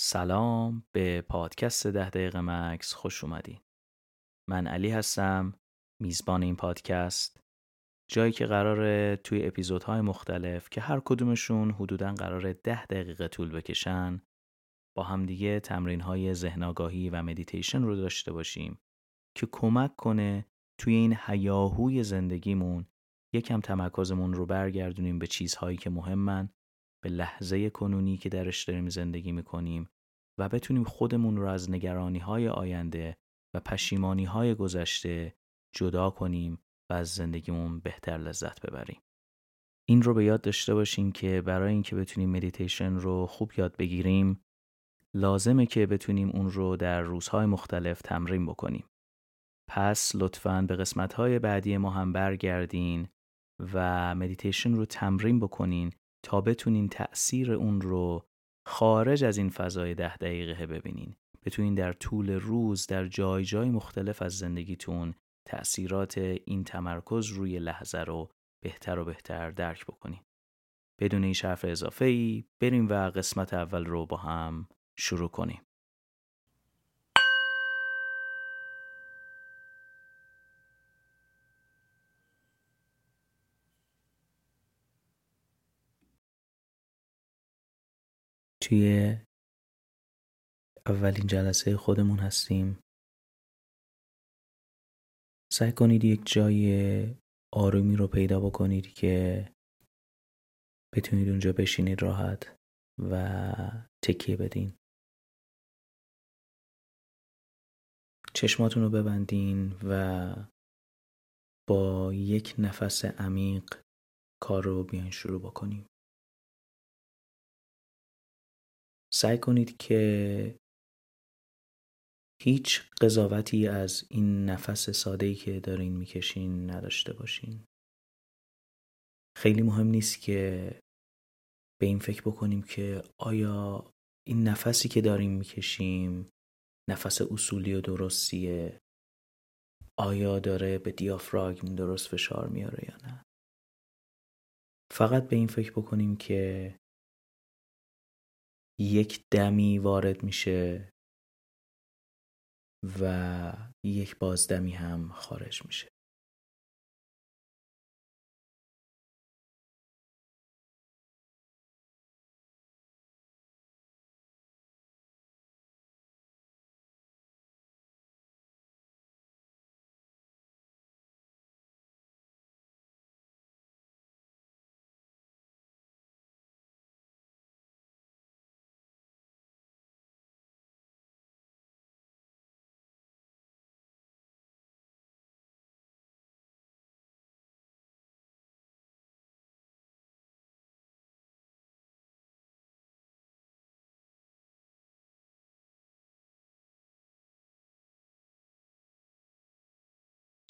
سلام به پادکست ده دقیقه مکث خوش اومدین. من علی هستم میزبان این پادکست. جایی که قراره توی اپیزودهای مختلف که هر کدومشون حدودا قراره ده دقیقه طول بکشن با همدیگه تمرین های ذهن‌آگاهی و مدیتیشن رو داشته باشیم که کمک کنه توی این حیاهوی زندگیمون یکم تمرکزمون رو برگردونیم به چیزهایی که مهمن به لحظه کنونی که درش داریم زندگی می‌کنیم و بتونیم خودمون رو از نگرانی های آینده و پشیمانی های گذشته جدا کنیم و از زندگیمون بهتر لذت ببریم. این رو به یاد داشته باشین که برای اینکه بتونیم مدیتیشن رو خوب یاد بگیریم لازمه که بتونیم اون رو در روزهای مختلف تمرین بکنیم. پس لطفاً به قسمت‌های بعدی ما هم برگردین و مدیتیشن رو تمرین بکنین تا بتونین تأثیر اون رو خارج از این فضای ده دقیقه ببینین. بتونین در طول روز در جای جای مختلف از زندگیتون تأثیرات این تمرکز روی لحظه رو بهتر و بهتر درک بکنین. بدون این شرف اضافه ای بریم و قسمت اول رو با هم شروع کنیم. توی اولین جلسه خودمون هستیم. سعی کنید یک جای آرومی رو پیدا بکنید که بتونید اونجا بشینید راحت و تکیه بدین. چشماتون رو ببندین و با یک نفس عمیق کار رو بیاین شروع بکنیم. سعی کنید که هیچ قضاوتی از این نفس ساده‌ای که دارین می‌کشین نداشته باشین. خیلی مهم نیست که به این فکر بکنیم که آیا این نفسی که داریم می‌کشیم نفس اصولی و درستیه. آیا داره به دیافراگم درست فشار میاره یا نه. فقط به این فکر بکنیم که یک دمی وارد میشه و یک بازدمی هم خارج میشه.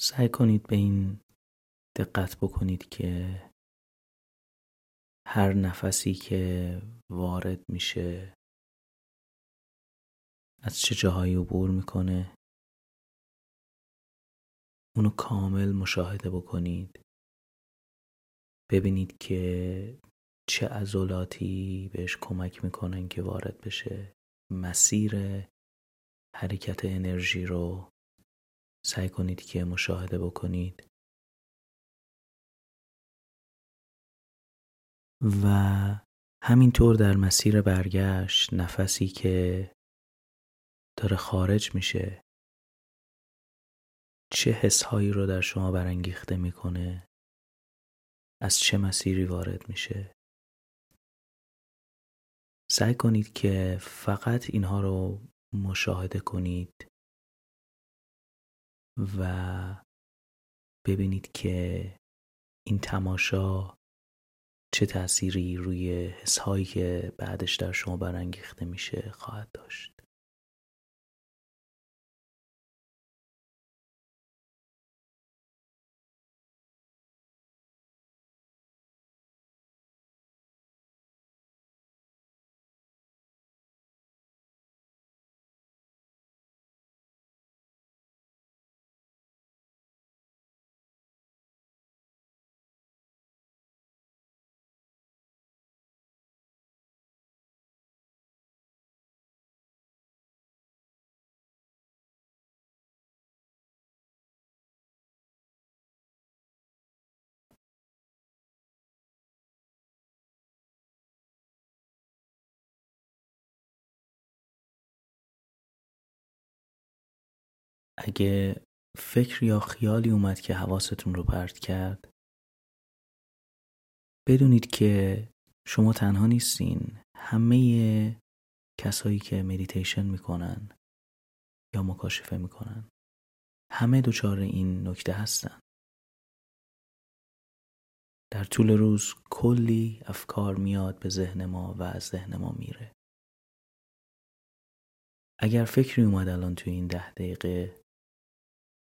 سعی کنید به این دقت بکنید که هر نفسی که وارد میشه از چه جاهایی عبور می‌کنه اونو کامل مشاهده بکنید. ببینید که چه عضلاتی بهش کمک می‌کنن که وارد بشه. مسیر حرکت انرژی رو سعی کنید که مشاهده بکنید. و همینطور در مسیر برگشت نفسی که داره خارج میشه چه حسهایی رو در شما برانگیخته می‌کنه از چه مسیری وارد میشه. سعی کنید که فقط اینها رو مشاهده کنید. و ببینید که این تماشا چه تأثیری روی حسهایی که بعدش در شما برانگیخته میشه خواهد داشت. اگه فکر یا خیالی اومد که حواستون رو پرت کرد بدونید که شما تنها نیستین. همه کسایی که مدیتیشن می‌کنن یا مکاشفه می‌کنن همه دچار این نکته هستن. در طول روز کلی افکار میاد به ذهن ما و از ذهن ما میره. اگر فکری اومد الان توی این ده دقیقه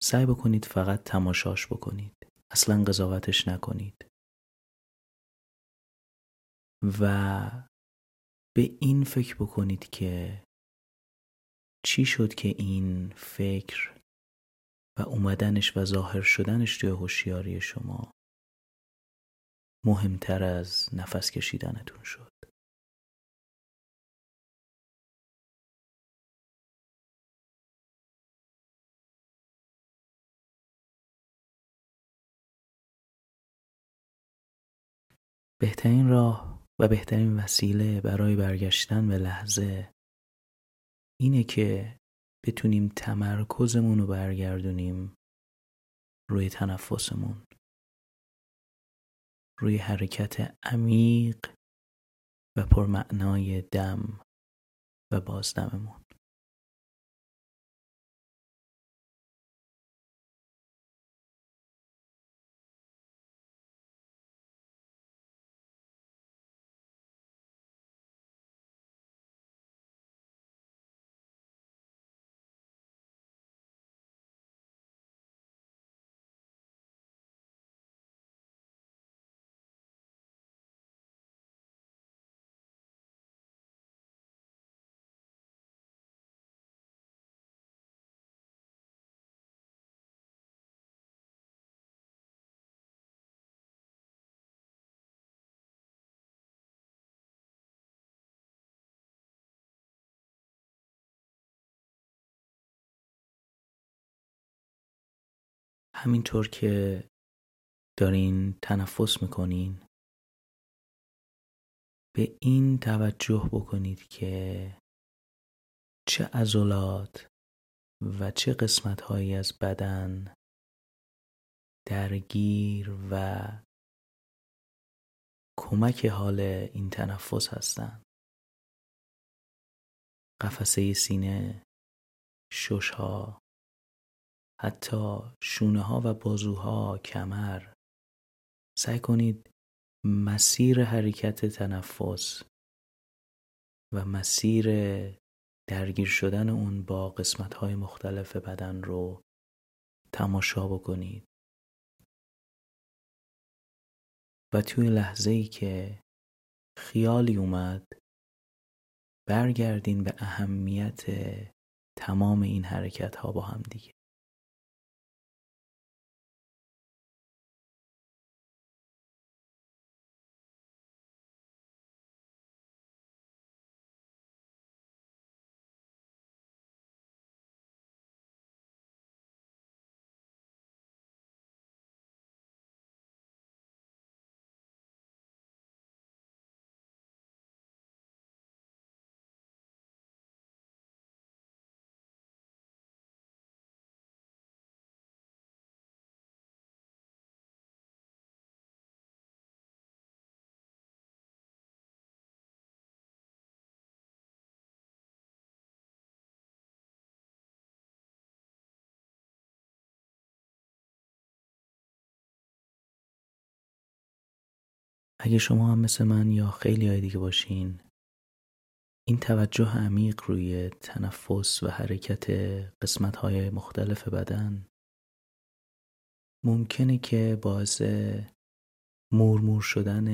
سعی بکنید فقط تماشاش بکنید. اصلا قضاوتش نکنید. و به این فکر بکنید که چی شد که این فکر و اومدنش و ظاهر شدنش توی هوشیاری شما مهمتر از نفس کشیدنتون شد؟ بهترین راه و بهترین وسیله برای برگشتن به لحظه اینه که بتونیم تمرکزمون رو برگردونیم روی تنفسمون روی حرکت عمیق و پرمعنای دم و بازدممون. همینطور که دارین تنفس می‌کنین به این توجه بکنید که چه عضلات و چه قسمت هایی از بدن درگیر و کمک حال این تنفس هستند قفسه سینه ششها. حتی شونه ها و بازوها کمر. سعی کنید مسیر حرکت تنفس و مسیر درگیر شدن اون با قسمت های مختلف بدن رو تماشا بکنید. و توی لحظه ای که خیالی اومد برگردین به اهمیت تمام این حرکت ها با هم دیگه. اگه شما هم مثل من یا خیلی های دیگه باشین این توجه عمیق روی تنفس و حرکت قسمت های مختلف بدن ممکنه که باعث مورمور شدن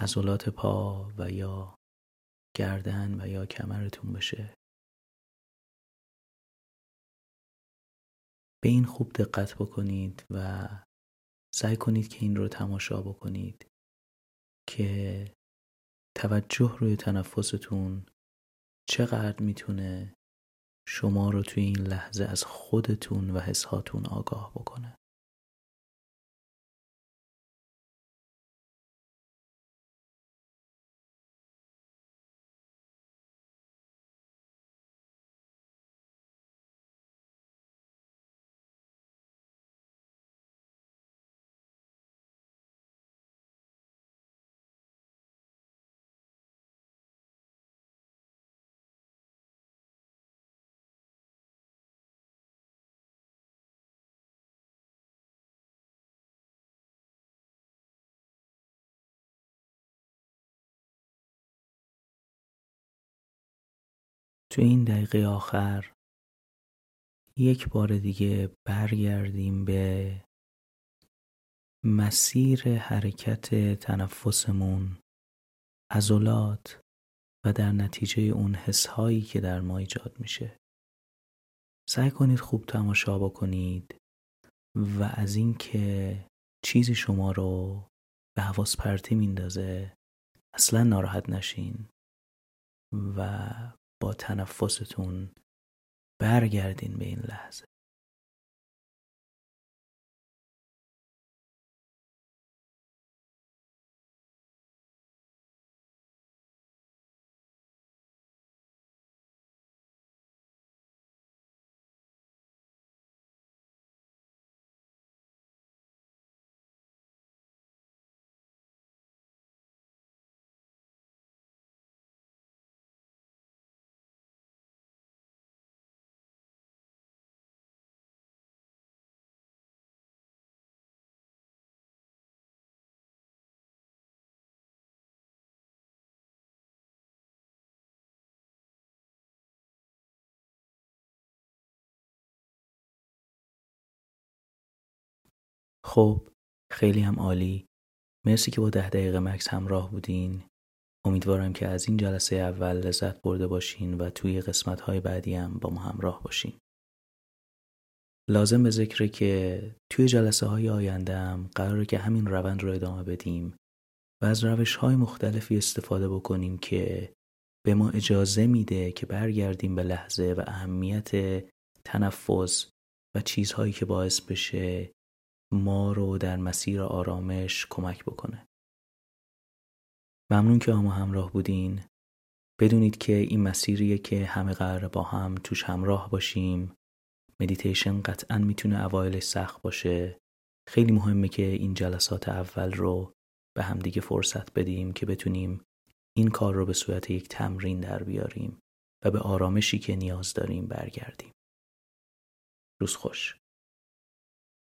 عضلات پا و یا گردن و یا کمرتون بشه. به این خوب دقت بکنید و سعی کنید که این رو تماشا بکنید. که توجه روی تنفستون چقدر می‌تونه شما رو توی این لحظه از خودتون و حسهاتون آگاه بکنه. تو این دقیقه آخر یک بار دیگه برگردیم به مسیر حرکت تنفسمون عضلات و در نتیجه اون حسهایی که در ما ایجاد میشه. سعی کنید خوب تماشا بکنید و از اینکه چیزی شما رو به حواس پرتی میندازه اصلا ناراحت نشین و با تنفستون برگردین به این لحظه. خب خیلی هم عالی. مرسی که با ده دقیقه مکس همراه بودین. امیدوارم که از این جلسه اول لذت برده باشین و توی قسمت های بعدی هم با ما همراه باشین. لازم به ذکره که توی جلسه های آینده هم قراره که همین روند رو ادامه بدیم و از روش های مختلفی استفاده بکنیم که به ما اجازه میده که برگردیم به لحظه و اهمیت تنفس و چیزهایی که باعث بشه ما رو در مسیر آرامش کمک بکنه. ممنون که ما همراه بودین. بدونید که این مسیریه که همه قرار با هم توش همراه باشیم. مدیتیشن قطعا می‌تونه اوایلش سخت باشه. خیلی مهمه که این جلسات اول رو به همدیگه فرصت بدیم که بتونیم این کار رو به صورت یک تمرین در بیاریم و به آرامشی که نیاز داریم برگردیم. روز خوش.